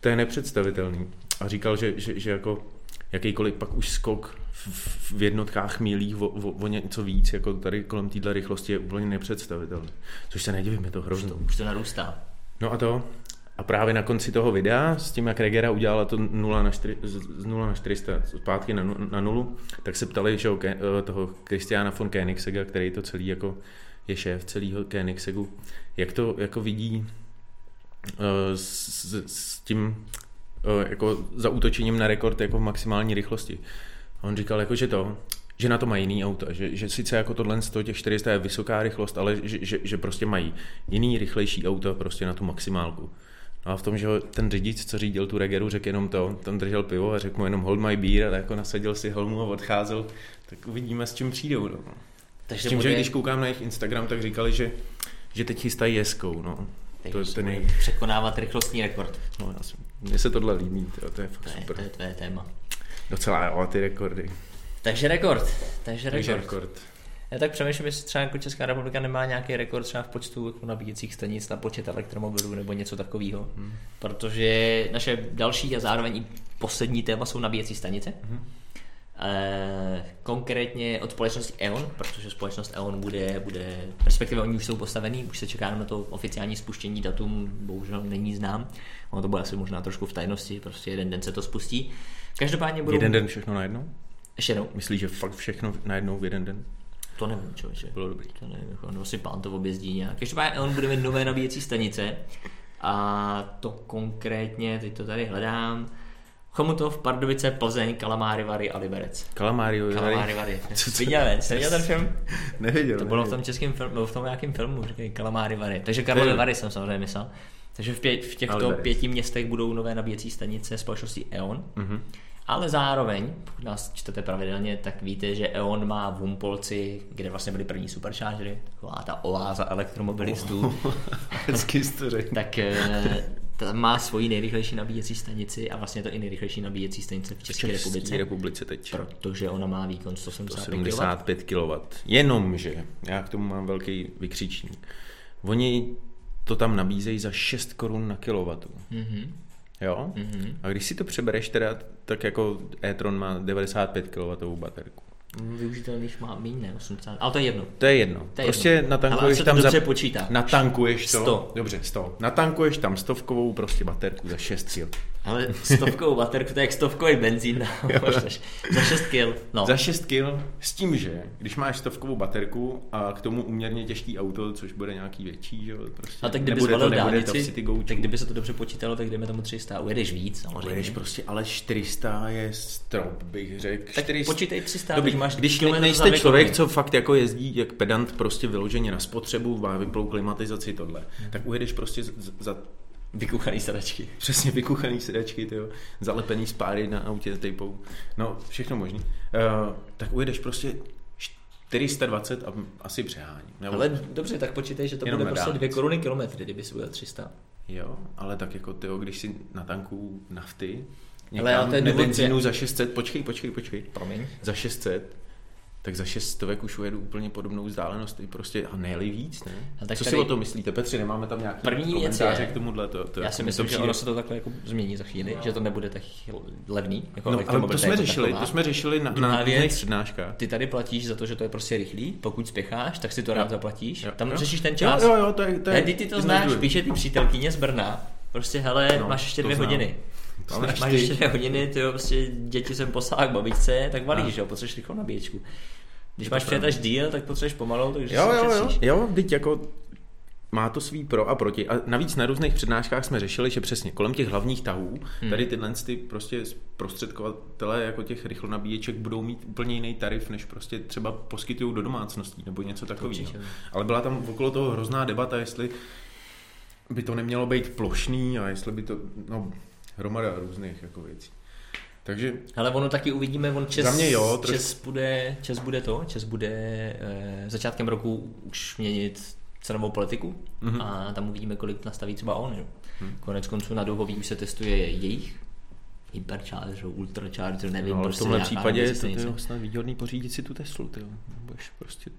to je nepředstavitelný. A říkal, že, že, že jako jakýkoliv pak už skok v, v jednotkách mílích o, o, o, něco víc, jako tady kolem téhle rychlosti je úplně nepředstavitelný. Což se nedivím, je to hrozný. Už to narůstá. No a to, a právě na konci toho videa, s tím, jak Regera udělala to 0 na 4, z 0 na 400 zpátky na, na nulu, tak se ptali že, eh, toho Christiana von Koenigsega, který to celý jako je šéf celého Koenigsegu, jak to jako vidí eh, s, s, tím eh, jako zaútočením na rekord jako v maximální rychlosti. A on říkal jako, že to, že na to mají jiný auta, že, že sice jako tohle z toho těch 400 je vysoká rychlost, ale že, že, že prostě mají jiný rychlejší auta prostě na tu maximálku. No a v tom, že ten řidič, co řídil tu Regeru, řekl jenom to, tam držel pivo a řekl mu jenom hold my beer a jako nasadil si helmu a odcházel, tak uvidíme, s čím přijdou. No. Takže S tím, bude, že když koukám na jejich Instagram, tak říkali, že, že teď chystají jeskou, no. To je ten jejich, překonávat rychlostní rekord. no já si, mně se tohle líbí, to, to je fakt To je, super. to je tvé téma. Docela jo, ty rekordy. Takže rekord. Takže Takže rekord. Já tak přemýšlím, jestli třeba jako Česká republika nemá nějaký rekord třeba v počtu jako nabíjecích stanic na počet elektromobilů nebo něco takového. Hmm. Protože naše další a zároveň i poslední téma jsou nabíjecí stanice. Eh, konkrétně od společnosti E.ON, protože společnost E.ON bude, bude, respektive oni už jsou postavený, už se čeká na to oficiální spuštění, datum bohužel není znám, ono to bude asi možná trošku v tajnosti, prostě jeden den se to spustí. Každopádně budou... Jeden den všechno najednou? Ještě jednou? Myslíš, že fakt všechno najednou v jeden den? To nevím, člověče. Bylo dobrý. To nevím, jako, nebo si pán to objezdí nějak. Každopádně on bude mít nové nabíjecí stanice a to konkrétně, teď to tady hledám, Chomutov, Pardubice, Plzeň, Kalamáry, Vary a Liberec. Kalamáry, Kalamáry, Vary. Co to- Viděl, jsi viděl ten film? Nevěděl. To bylo v nevěděl. tom českém filmu, nebo v tom nějakém filmu, říkají Kalamáry, Vary. Takže Karlovy. Vary jsem samozřejmě myslel. Takže v, pě- v těchto Liberec. pěti městech budou nové nabíjecí stanice společnosti E.ON. Mhm. Ale zároveň, pokud nás čtete pravidelně, tak víte, že E.ON má v Humpolci, kde vlastně byly první superchargery, taková ta oáza elektromobilistů, řekl. tak eh, ta má svoji nejrychlejší nabíjecí stanici a vlastně je to i nejrychlejší nabíjecí stanice v České republice, České republice teď. protože ona má výkon 175 kW. 75 kW. Jenomže, já k tomu mám velký vykřičník. Oni to tam nabízejí za 6 korun na kilowattu. Mhm. Jo? Mhm. A když si to přebereš teda, tak jako e-tron má 95 kW baterku. Využitelných má méně, ne 80, ale to je jedno. To je jedno. To je prostě jedno. Ale natankuješ to tam dobře počítá. Natankuješ to. 100. Dobře, 100. Natankuješ tam stovkovou prostě baterku za 6 kg. Ale stovkovou baterku, to je jak stovkový benzín, no, za 6 kg. No. Za 6 kg s tím, že když máš stovkovou baterku a k tomu uměrně těžký auto, což bude nějaký větší, že jo, prostě A tak kdyby zvalil to, to dálnici, City Go tak kdyby se to dobře počítalo, tak jdeme tomu 300. Ujedeš víc, samozřejmě. Pojedeš prostě, ale 400 je strop, bych řekl. Tak 400. počítej 300, Dobrý, když máš když za nejste člověk, co fakt jako jezdí jak pedant prostě vyloženě na spotřebu, má vyplou klimatizaci tohle, Hmm. tak ujedeš prostě z- za Vykuchaný sedačky. přesně vykuchaný sedačky, tyjo, zalepený spáry na autě tejpou, no všechno možný, uh, tak ujedeš prostě 420 a asi přeháním. Nebo, Ale dobře, tak počítej, že to bude prostě dálnici. 2 koruny kilometry, kdyby si byl 300. Jo, ale tak jako tyjo, když si na tanku nafty, Ale někam to je na benzínu za 600, počkej, počkej, počkej, Promiň. za 600, tak za 600 už ujedu úplně podobnou vzdálenost, i prostě a ne víc, ne? A tak Co tady- si o tom myslíte, Petři, nemáme tam nějaký První věc komentáře je- k tomuhle? To, to, Já jako si myslím, to že ono se to takhle jako změní za chvíli, že to nebude tak levný. Jako No, ale to jsme jako řešili, taková. to jsme řešili na, na věc, přednáškách. Ty tady platíš za to, že to je prostě rychlý, pokud spěcháš, tak si to rád zaplatíš. Jo, Tam jo. řešíš ten čas. Jo, jo, jo, to je, to je Ne, ty, ty to znáš, píše ty přítelkyně z Brna. Prostě, hele, No, máš ještě to dvě hodiny. To máš, ještě hodiny, ty jo, prostě děti jsem poslal k babičce, tak valíš, No. jo, potřebuješ rychlou nabíječku. Když máš přijet až díl, tak potřebuješ pomalu, takže Jo, jo, jo, jo, teď jako má to svý pro a proti. A navíc na různých přednáškách jsme řešili, že přesně kolem těch hlavních tahů, Hmm. tady tyhle ty prostě prostředkovatele jako těch rychlonabíječek budou mít úplně jiný tarif, než prostě třeba poskytují do domácností nebo něco takového. Určitě. Ale byla tam okolo toho hrozná debata, jestli by to nemělo být plošný a jestli by to, no, hromada různých jako věcí. Takže Ale ono taky uvidíme, on Čes, Za mě jo, trošku- Čes, bude, Čes bude to, Čes bude e, začátkem roku už měnit cenovou politiku Mhm. a tam uvidíme, kolik nastaví třeba on. Jo. Mhm. Konec konců na Duhový už se testuje jejich Hypercharger, Ultracharger, nevím, no, ale v prostě tomhle nějaká případě je to tyjo, snad výhodný pořídit si tu Teslu, tyjo. Budeš prostě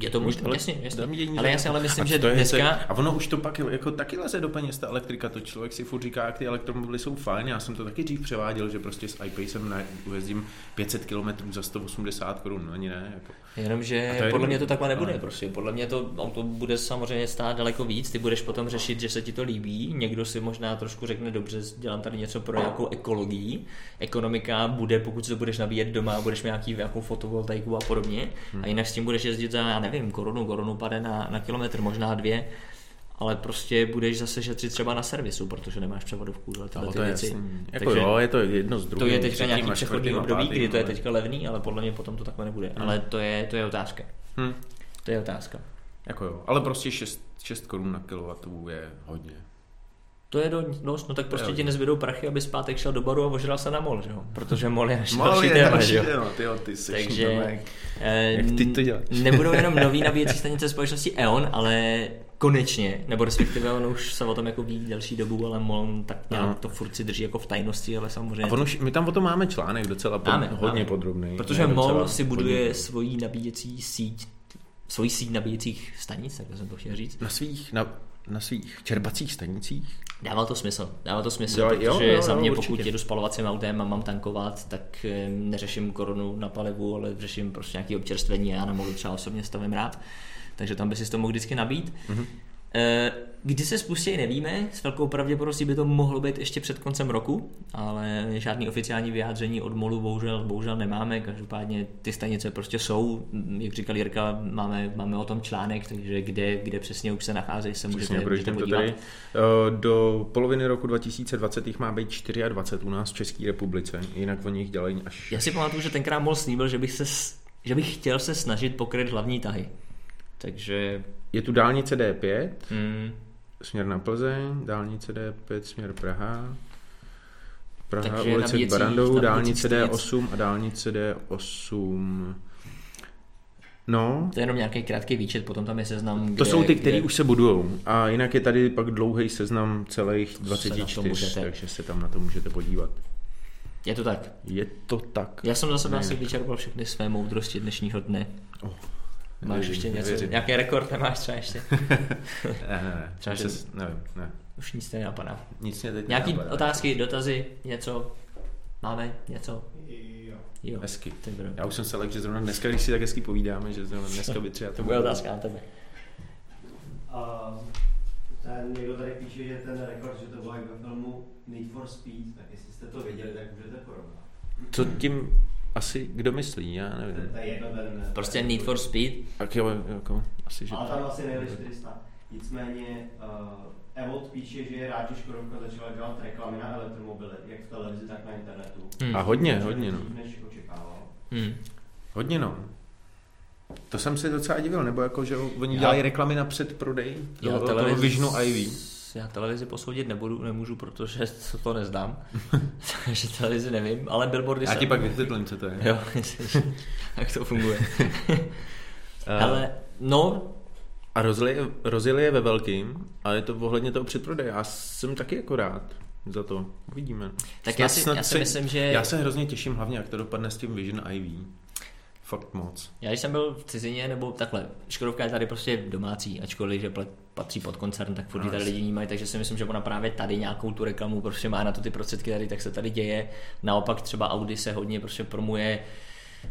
Je to možné, Ale jasně, jasně. Ale já si ale myslím, A že to je- dneska... to je- A ono už to pak jako taky leze do peněz, ta elektrika, to člověk si furt říká, jak ty elektromobily jsou fajn, já jsem to taky dřív převáděl, že prostě s iPacem na, ujezdím 500 km za 180 korun, no ani ne. Jako. Jenomže to je podle dobrý. mě to takhle nebude Ale- prostě. Podle mě to auto bude samozřejmě stát daleko víc. Ty budeš potom řešit, že se ti to líbí. Někdo si možná trošku řekne, dobře, dělám tady něco pro nějakou ekologii. Ekonomika bude, pokud si to budeš nabíjet doma, budeš mít nějaký, nějakou fotovoltaiku a podobně. Hmm. A jinak s tím budeš jezdit za, já nevím, korunu, korunu pade na, na kilometr, možná dvě. Ale prostě budeš zase šetřit třeba na servisu, protože nemáš převodovku. tyhle Ale ty to je věci. Jako Takže- jo, je to jedno z to druhým. je teďka nějaký přechodný období, kdy to je teďka levný, ale podle mě potom to takhle nebude. Hmm. Ale to je, to je otázka. Hm. To je otázka. Jako jo, ale prostě 6, 6 korun na kilowattu je hodně. To je do, dost, no tak prostě Jo. ti nezbydou prachy, aby zpátek šel do baru a ožral se na mol, že jo? Protože mol je naše další téma, další že jo? tyjo, ty jsi Takže eh, jak ty to děláš? nebudou jenom nový nabíjecí stanice společnosti E.ON, ale konečně, nebo respektive on už se o tom jako ví delší dobu, ale MOL tak nějak Ano. to furt si drží jako v tajnosti, ale samozřejmě... A on už, my tam o tom máme článek docela pod, Máme, hodně máme. podrobný. Protože Ne, MOL docela si buduje podrobný. svoji nabíjecí síť svoji síť nabíjecích stanic, tak jsem to chtěl říct. Na svých, na, na svých čerpacích stanicích? Dává to smysl, dává to smysl, Jo, protože jo, jo, za mě jo, pokud určitě. jedu spalovacím autem a mám tankovat, tak neřeším korunu na palivu, ale řeším prostě nějaké občerstvení a já na třeba osobně stavím rád, takže tam by si to mohl vždycky nabít. Mhm. Eh, Kdy se spustí, nevíme, s velkou pravděpodobností by to mohlo být ještě před koncem roku, ale žádný oficiální vyjádření od MOLu bohužel, bohužel nemáme, každopádně ty stanice prostě jsou, jak říkal Jirka, máme, máme o tom článek, takže kde, kde přesně už se nacházejí, se můžete, Přesně, můžete pročteme to podívat. tady. Eh, Do poloviny roku 2020 jich má být 24 u nás v České republice, jinak o nich dělají až... Já si pamatuju, že tenkrát mohl slíbil, že bych, se, že bych chtěl se snažit pokryt hlavní tahy. Takže Je tu dálnice D5, mm, směr na Plzeň, dálnice D5, směr Praha, Praha, Takže ulice nabíjecí- Barandou, dálnice stanic. D8 a dálnice D8. No, to je jenom nějaký krátký výčet, potom tam je seznam, to kde, jsou ty, které kde, už se budujou. A jinak je tady pak dlouhý seznam celých Se na to 24, můžete. takže se tam na to můžete podívat. Je to tak. Je to tak. Já jsem za sebe asi vyčerpal všechny své moudrosti dnešního dne. Oh, Máš nevěřím, ještě něco? nevěřím. Nějaký rekord nemáš třeba ještě? Ne, ne, ne. Třeba, nevím, ne. Už nic tě nenapadá. Nic mě teď Nějaký nenapadá. otázky, dotazy, něco? Máme něco? Jo. Jo. Hezky. Já už jsem se lek, že zrovna dneska, když si tak hezky povídáme, že zrovna dneska by třeba To bude otázka na tebe. A ten někdo tady píše, že ten rekord, že to bylo jak ve filmu Need for Speed, tak jestli jste to viděli, tak můžete porovnat. Co tím asi kdo myslí, já nevím. to je jedno ten... Prostě Need for Speed. Tak jo, jako, asi, že... Ale tam asi nejde 400. Nicméně uh, Evot píše, že je rád, že Škodovka začala dělat reklamy na elektromobily, jak v televizi, tak na internetu. Hmm. A hodně, hodně, no. než očekával. Hmm. Hodně, no. To jsem si docela divil, nebo jako, že oni Já- dělají reklamy na předprodej toho, toho Visionu IV. Já televizi posoudit nebudu, nemůžu, protože to neznám. Takže televizi nevím, ale billboardy Já jsem- ti pak vysvětlím, co to je. Jo, jak to funguje. Ale no, A rozjeli, rozjeli je ve velkým, a je to ohledně toho předprodeje. Já jsem taky jako rád za to. Uvidíme. tak já si, já si se- myslím, že Já se hrozně těším hlavně, jak to dopadne s tím Vision IV. Fakt moc. Já když jsem byl v cizině, nebo takhle, Škodovka je tady prostě domácí, ačkoliv, že patří pod koncern, tak furt No, tady lidi vnímají, takže si myslím, že ona právě tady nějakou tu reklamu prostě má na to ty prostředky tady, tak se tady děje. Naopak třeba Audi se hodně prostě promuje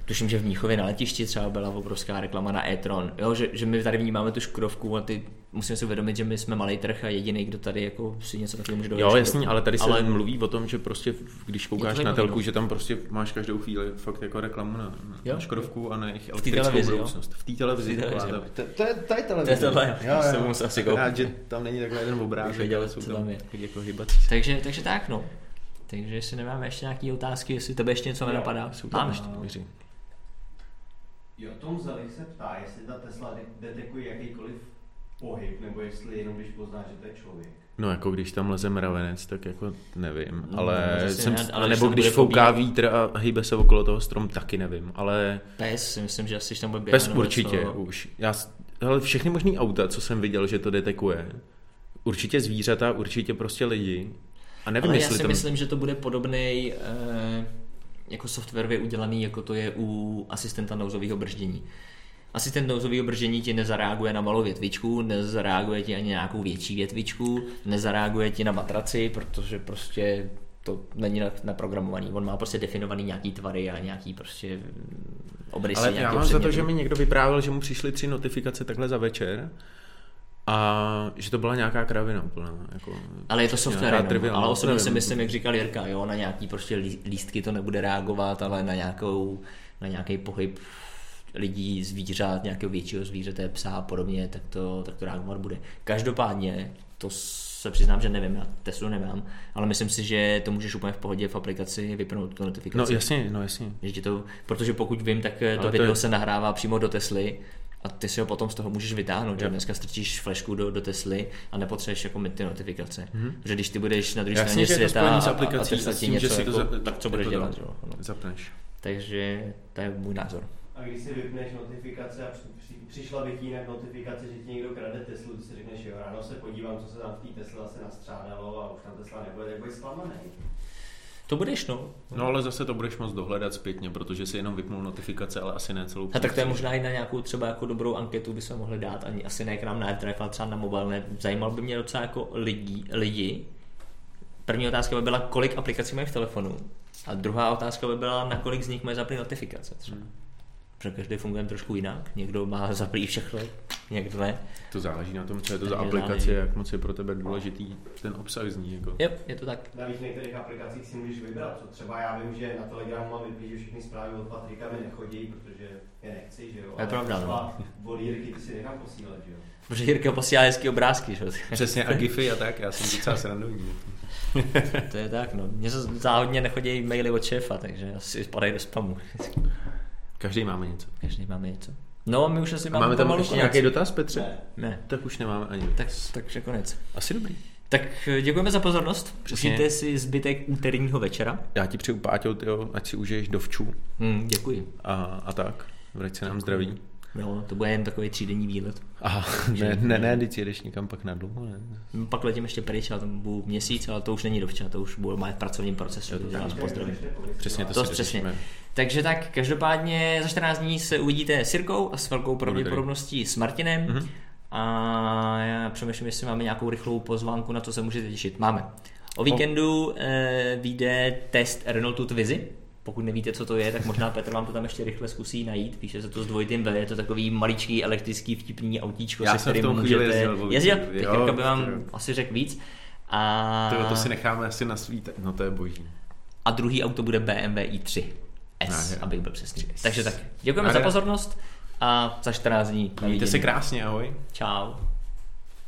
Tuším, že v Mnichově na letišti třeba byla obrovská reklama na e-tron, jo, že, že, my tady vnímáme tu Škodovku a ty musíme si uvědomit, že my jsme malý trh a jediný, kdo tady jako si něco takového může dovolit. Jo, jasný, ale tady se Ale- mluví o tom, že prostě, když koukáš na zajímavý, telku, že tam prostě máš každou chvíli fakt jako reklamu na, na, Jo. na Škodovku a na jejich elektrickou televizi, jo? budoucnost. V té televizi. V té taková televizi, ta- To, je, je televize. To je tohle, se musím asi koupit. Že tam není takhle jeden obrázek, věděl, ale jsou co tam, je. jako. Takže, takže tak, no. Takže jestli nemáme ještě nějaké otázky, jestli tebe ještě něco nenapadá, Jsou tam máme. Jo, Tom Zelich se ptá, jestli ta Tesla de- detekuje jakýkoliv pohyb, nebo jestli jenom když pozná, že to je člověk. No jako když tam leze mravenec, tak jako nevím, No, ale, zase jsem, ne, ale ale nebo když fouká pobíhat- vítr a hýbe se okolo toho strom, taky nevím, ale Pes, si myslím, že asi tam bude běhat. pes určitě něco- už. Já, hele, všechny možný auta, co jsem viděl, že to detekuje, určitě zvířata, určitě prostě lidi. A nevím, Ale já jestli si tam... myslím, že to bude podobný eh, jako softwarově udělaný, jako to je u asistenta nouzového brždění. Asistent nouzového brždění ti nezareaguje na malou větvičku, nezareaguje ti ani nějakou větší větvičku, nezareaguje ti na matraci, protože prostě to není na- naprogramovaný. On má prostě definovaný nějaký tvary a nějaký prostě obrysy Ale já mám za to, že mi někdo vyprávěl, že mu přišly tři notifikace takhle za večer a že to byla nějaká kravina úplná. Jako, Ale je to software, jenom, trivial, ale no, osobně si myslím, jak říkal Jirka, jo, na nějaký prostě lí- lístky to nebude reagovat, ale na, nějakou, na nějaký pohyb lidí, zvířat, nějakého většího zvířete, psa a podobně, tak to, tak to reagovat bude. Každopádně, to se přiznám, že nevím, já Teslu nemám, ale myslím si, že to můžeš úplně v pohodě v aplikaci vypnout tu notifikaci. No jasně, no jasně. Že to, protože pokud vím, tak to Ale to video je- se nahrává přímo do Tesly a ty si ho potom z toho můžeš vytáhnout, že dneska strčíš flešku do, do Tesly a nepotřebuješ jako mít ty notifikace. Mm-hmm. Že když ty budeš na druhé straně světa a, a aplikací Tesla a ti tím, něco že si to jako, za- tak co budeš to dělat. že jo? No. Zapneš. Takže to je můj názor. A když si vypneš notifikace a při, při, přišla by ti jinak notifikace, že ti někdo krade Teslu, ty si řekneš, jo, ráno se podívám, co se tam v té Tesle asi nastřádalo a už tam Tesla nebude, tak budeš zklamaný. To budeš, no. No ale zase to budeš moc dohledat zpětně, protože si jenom vypnul notifikace, ale asi ne celou A tak to je možná i na nějakou třeba jako dobrou anketu by se mohli dát, ani asi ne k nám na AirDrive, ale třeba na mobilné. Zajímal by mě docela jako lidi, lidi. První otázka by byla, kolik aplikací mají v telefonu. A druhá otázka by byla, na kolik z nich mají zaplý notifikace. Třeba. Hmm. Protože každý funguje trošku jinak. Někdo má zaplý všechno, někdo ne. To záleží na tom, co je to za záleží. jak moc je pro tebe důležitý ten obsah z ní. Jako. Jo, je to tak. Navíc v některých aplikacích si můžeš vybrat, co třeba já vím, že na Telegramu mám vypít, že všechny zprávy od Patrika mi nechodí, protože je nechci, že jo. Je pravda, no. třeba od Jirky ty si nechám posílat, že jo. Protože Jirka posílá hezký obrázky, že? jo. Přesně a gify a tak, já jsem docela srandovní. To je tak, no. Mně se záhodně nechodí maily od šéfa, takže asi spadají do spamu. Každý máme něco. Každý máme něco. No, my už asi máme, máme tam ještě konec. nějaký dotaz, Petře? Ne. Ne, Tak už nemáme ani. tak, takže konec. Asi dobrý. Tak eh, děkujeme za pozornost. Přesně. Užijte si zbytek úterního večera. Já ti přeju, Páťo, tyjo, ať si užiješ dovčů Hmm, děkuji. a, a tak. Vrať se nám zdraví. Jo, to bude jen takový třídenní výlet. Aha, ne, ne, ne, teď jedeš někam pak na dlouho, ne? Pak letím ještě pryč, ale tam budu měsíc, ale to už není dovčas, to už budu mít v pracovním procesu, takže vás pozdravím. Přesně to, To si přesně. Takže tak, každopádně za 14 dní se uvidíte s Jirkou a s velkou pravděpodobností s Martinem. Mhm. A já přemýšlím, jestli máme nějakou rychlou pozvánku, na to se můžete těšit. Máme. O víkendu eh, vyjde test Renaultu Twizy. Pokud nevíte, co to je, tak možná Petr vám to tam ještě rychle zkusí najít. Píše se to s dvojitým V, je to takový maličký elektrický vtipný autíčko, Já se kterým můžete... jezdil, vůbec. Jezdil? Tak Jo, by vám jo. asi řekl víc. A... To, to si necháme asi na svý, no to je boží. a druhý auto bude BMW i3 S, Nádhera. abych byl přesný. Takže tak, děkujeme za Nádhera. pozornost a za 14 dní. Mějte se krásně, ahoj. Čau.